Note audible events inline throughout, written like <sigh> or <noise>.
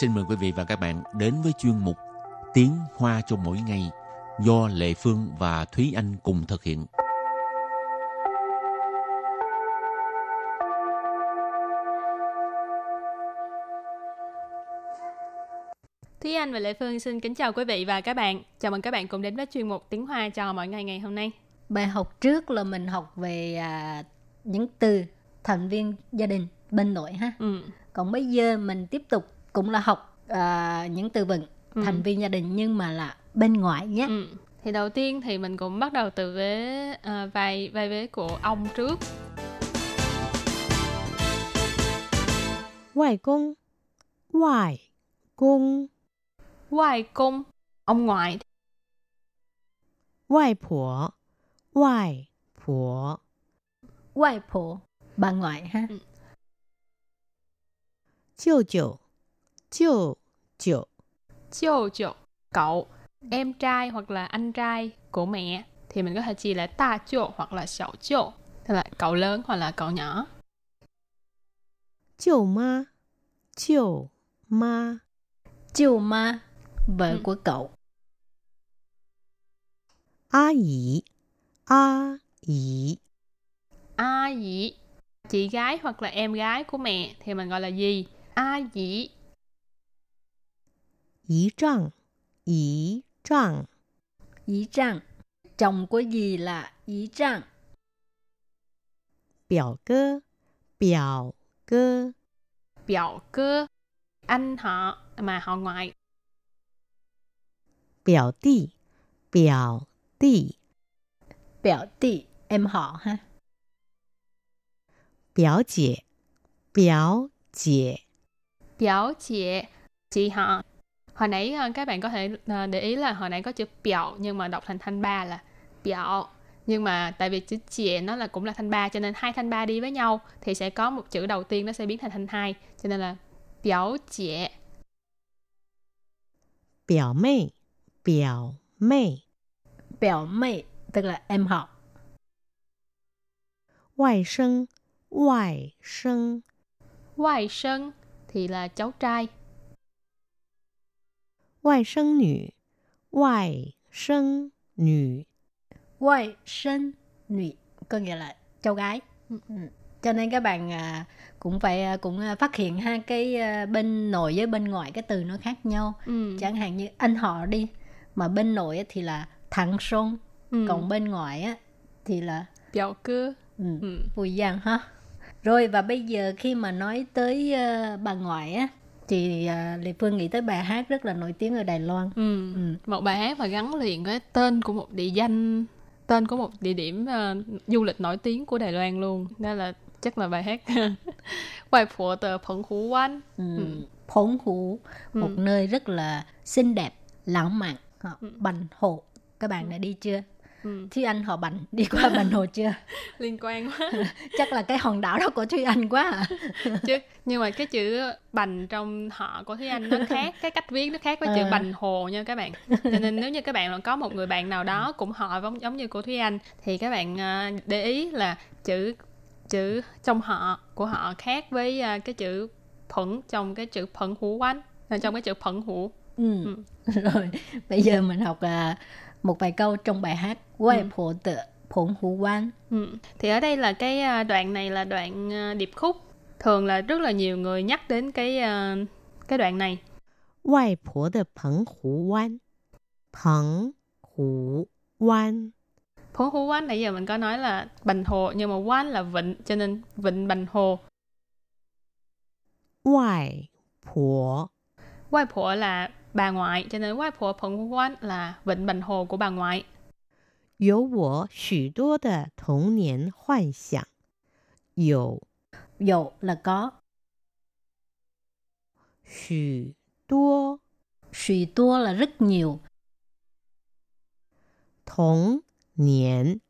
xin mời quý vị và các bạn đến với chuyên mục Tiếng Hoa cho mỗi ngày do Lệ Phương và Thúy Anh cùng thực hiện. Thúy Anh và Lệ Phương xin kính chào quý vị và các bạn. Chào mừng các bạn cùng đến với chuyên mục Tiếng Hoa cho mỗi ngày ngày hôm nay. Bài học trước là mình học về à, những từ thành viên gia đình bên nội ha. Ừ. Còn bây giờ mình tiếp tục cũng là học uh, những từ vựng ừ. thành viên gia đình nhưng mà là bên ngoài nhé. Ừ. thì đầu tiên thì mình cũng bắt đầu từ vế à, uh, vài vài vế của ông trước. Ngoại công ngoại công ngoại công ông ngoại. Ngoại phụ ngoại phụ ngoại phụ bà ngoại ha. Ừ. 舅舅舅舅， Chiêu chiêu, cậu, em trai hoặc là anh trai của mẹ thì mình có thể chỉ là ta chiêu hoặc là xảo chiêu, tức là cậu lớn hoặc là cậu nhỏ. 舅妈，舅妈， Chiều ma, vợ Ừ. của cậu. 阿姨，阿姨， A dĩ, chị gái hoặc là em gái của mẹ thì mình gọi là gì? A dĩ, 姨丈，姨丈， Ý trang. Chồng của dì là ý trang. 表哥，表哥， biểu cơ, anh họ mà họ ngoại. 表弟，表弟， Biểu tỷ, em họ ha. 表姐，表姐， Biểu chị, chị họ. hồi nãy ờ, các bạn có thể ờ, để ý là hồi nãy có chữ biểu nhưng mà đọc thành thanh ba là biểu nhưng mà tại vì chữ chị nó là cũng là thanh ba cho nên hai thanh ba đi với nhau thì sẽ có một chữ đầu tiên nó sẽ biến thành thanh hai cho nên là biểu chị biểu mê biểu mê biểu mê tức là em họ. Ngoại sinh ngoại sinh ngoại sinh thì là cháu trai. 外甥女，外甥女， Ngoại sinh nữ, có nghĩa là cháu gái. Ừ. Ừ. Cho nên các bạn à, cũng phải à, cũng à, phát hiện ha cái à, bên nội với bên ngoại cái từ nó khác nhau. Ừ. Chẳng hạn như anh họ đi, mà bên nội á thì là thằng sông, Ừ. còn bên ngoại á thì là biểu cơ. ừ, Ừ. Bùi Giang ha. Rồi và bây giờ khi mà nói tới ờ, bà ngoại á thì uh, Lê Phương nghĩ tới bài hát rất là nổi tiếng ở Đài Loan. Ừ. Ừ. Một bài hát mà gắn liền với tên của một địa danh, tên của một địa điểm ờ, du lịch nổi tiếng của Đài Loan luôn. Đó là chắc là bài hát <laughs> Hoài Phụ tờ Phận Hú Quan. Ừ. Ừ. Phốn Hú, một Ừ. nơi rất là xinh đẹp, lãng mạn. Họ, Bành Hồ, các bạn đã đi chưa? Ừ. Thúy Anh họ Bành đi qua <laughs> Bành Hồ chưa? Liên quan quá. <laughs> Chắc là cái hòn đảo đó của Thúy Anh quá à. <laughs> Chứ nhưng mà cái chữ bành trong họ của Thúy Anh nó khác, cái cách viết nó khác với chữ Ờ. bành hồ nha các bạn. Cho nên nếu như các bạn có một người bạn nào đó cũng họ giống giống như của Thúy Anh thì các bạn ờ, để ý là chữ chữ trong họ của họ khác với ờ, cái chữ phẫn trong cái chữ phẫn hữu quanh trong cái chữ phẫn hữu Ừ. Rồi, bây giờ mình học à, một vài câu trong bài hát Quay ừ. Phổ Tự Phổn Hữu Quan. Ừ. Thì ở đây là cái à, đoạn này là đoạn à, điệp khúc. Thường là rất là nhiều người nhắc đến cái à, cái đoạn này. Quay Phổ Tự Phổn Hữu Quan. Phổn Hữu Quan. Phổ Hữu Quan nãy giờ mình có nói là Bành Hồ nhưng mà Quan là vịnh cho nên vịnh Bành Hồ. Quay Phổ Quay Phổ là bà ngoại cho nên Quai Phổ Phận Hú Quán là vịnh Bành Hồ của bà ngoại. 有我许多的童年幻想，有 Dụ là có, 许多 suy tua là rất nhiều, 童年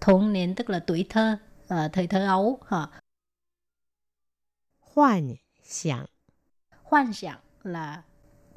童年 tức là tuổi thơ, ờ, thời thơ ấu. hả? 幻想， Hoan想là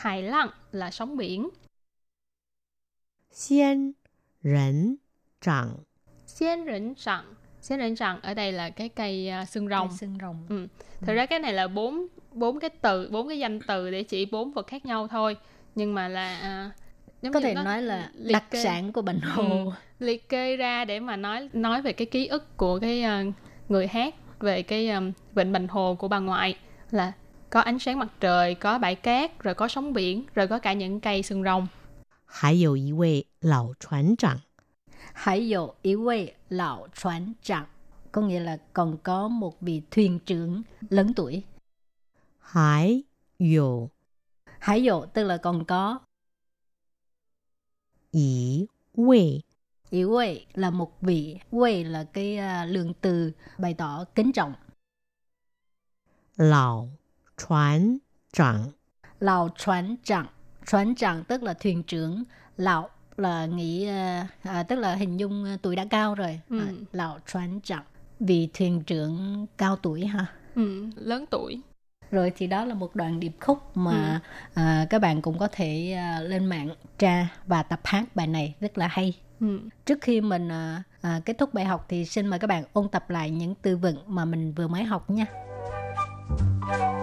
Hải lặng là sóng biển. Xiên rỉnh trạng Xiên rỉnh trạng Xiên rỉnh trạng ở đây là cái cây à, xương rồng. Cây xương rồng. Ừ. Thực ừ. ra cái này là bốn bốn cái từ, bốn cái danh từ để chỉ bốn vật khác nhau thôi. Nhưng mà là uh, có thể nó nói là đặc kê, sản của Bình ừ. Hồ ừ, liệt kê ra để mà nói nói về cái ký ức của cái uh, người hát về cái um, vịnh Bình Hồ của bà ngoại là có ánh sáng mặt trời, có bãi cát, rồi có sóng biển, rồi có cả những cây sừng rồng. 还有一位老船长， Hãy dụ ý quê lão船长. Có nghĩa là còn có một vị thuyền trưởng lớn tuổi. 还有 Hãy dụ tức là còn có. 一位 Ý quê là một vị. Quê là cái à, lượng từ bày tỏ kính trọng. 老 船长， Lão船长.船长tức là thuyền trưởng. Lão là nghĩ à, à, tức là hình dung à, tuổi đã cao rồi. Ừ. À, lão船长. Vị thuyền trưởng cao tuổi ha. Ừ, lớn tuổi. Rồi thì đó là một đoạn điệp khúc mà à, các bạn cũng có thể à, lên mạng tra và tập hát bài này rất là hay. Ừ. Trước khi mình à, à, kết thúc bài học thì xin mời các bạn ôn tập lại những từ vựng mà mình vừa mới học nha. 外公，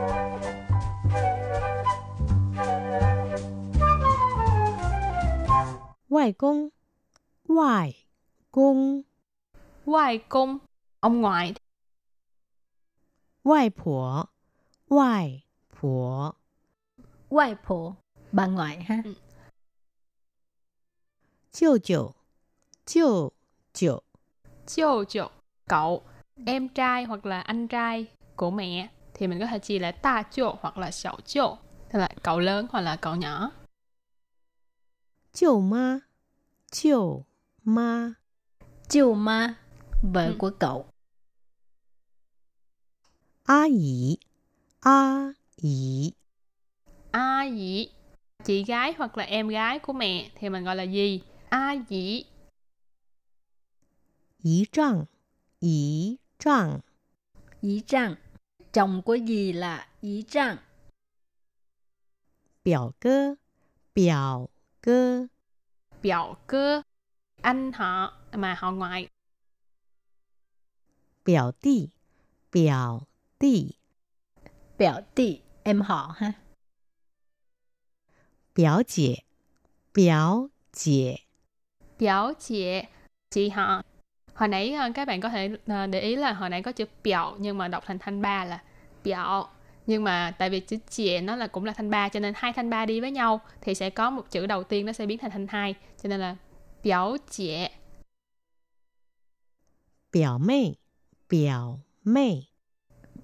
Ngoại công Ngoại công Ngoại công Ông ngoại Ngoại phụ Ngoại phụ Ngoại phụ Bà ngoại ha. Ừ. Chiều chiều. Chiều chiều. Chiều chiều. Cậu Em trai hoặc là anh trai của mẹ Thì mình có thể chia là ta chiều hoặc là 小舅 Tức là cậu lớn hoặc là cậu nhỏ. Chiều ma. 舅妈，舅妈， Chiêu ma, vợ Ừ. của cậu. 阿姨，阿姨， A dĩ, chị gái hoặc là em gái của mẹ thì mình gọi là gì? A dĩ, 姨丈，姨丈， Ý trang. Chồng của dì là ý trang. 表哥，表哥， biểu cơ, anh họ mà họ ngoại. 表弟，表弟， Biểu tỷ, em họ ha. 表姐，表姐， Biểu chị, chị họ. Hồi nãy ờ, các bạn có thể ờ, để ý là hồi nãy có chữ biểu nhưng mà đọc thành thanh ba là biểu. nhưng mà tại vì chữ chìa nó là cũng là thanh ba cho nên hai thanh ba đi với nhau thì sẽ có một chữ đầu tiên nó sẽ biến thành thanh hai cho nên là biểu chìa. Biểu mê biểu mê.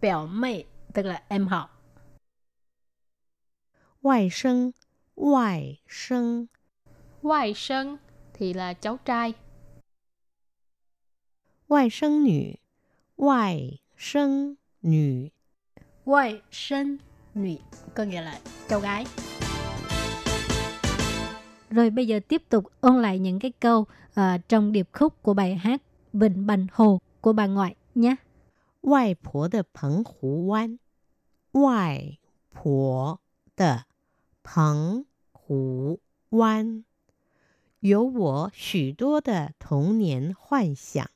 Biểu mê tức là em họ ngoại sinh ngoại sinh ngoại sinh thì là cháu trai. Ngoại sinh nữ ngoại sinh nữ. Ngoại sinh nữ, có nghĩa là cháu gái. Rồi bây giờ tiếp tục ôn lại những cái câu ờ, trong điệp khúc của bài hát Vịnh Bành Hồ của bà ngoại nhé. 外婆的澎湖湾，外婆的澎湖湾，有我许多的童年幻想，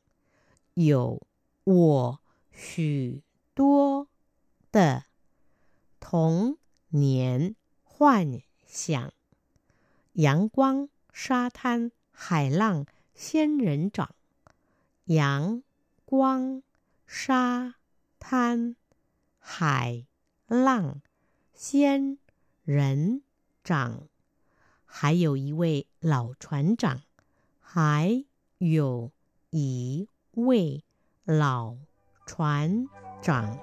有我许多 的童年幻想，阳光、沙滩、海浪、仙人掌，阳光。沙滩、海浪、仙人掌，还有一位老船长，还有一位老船长。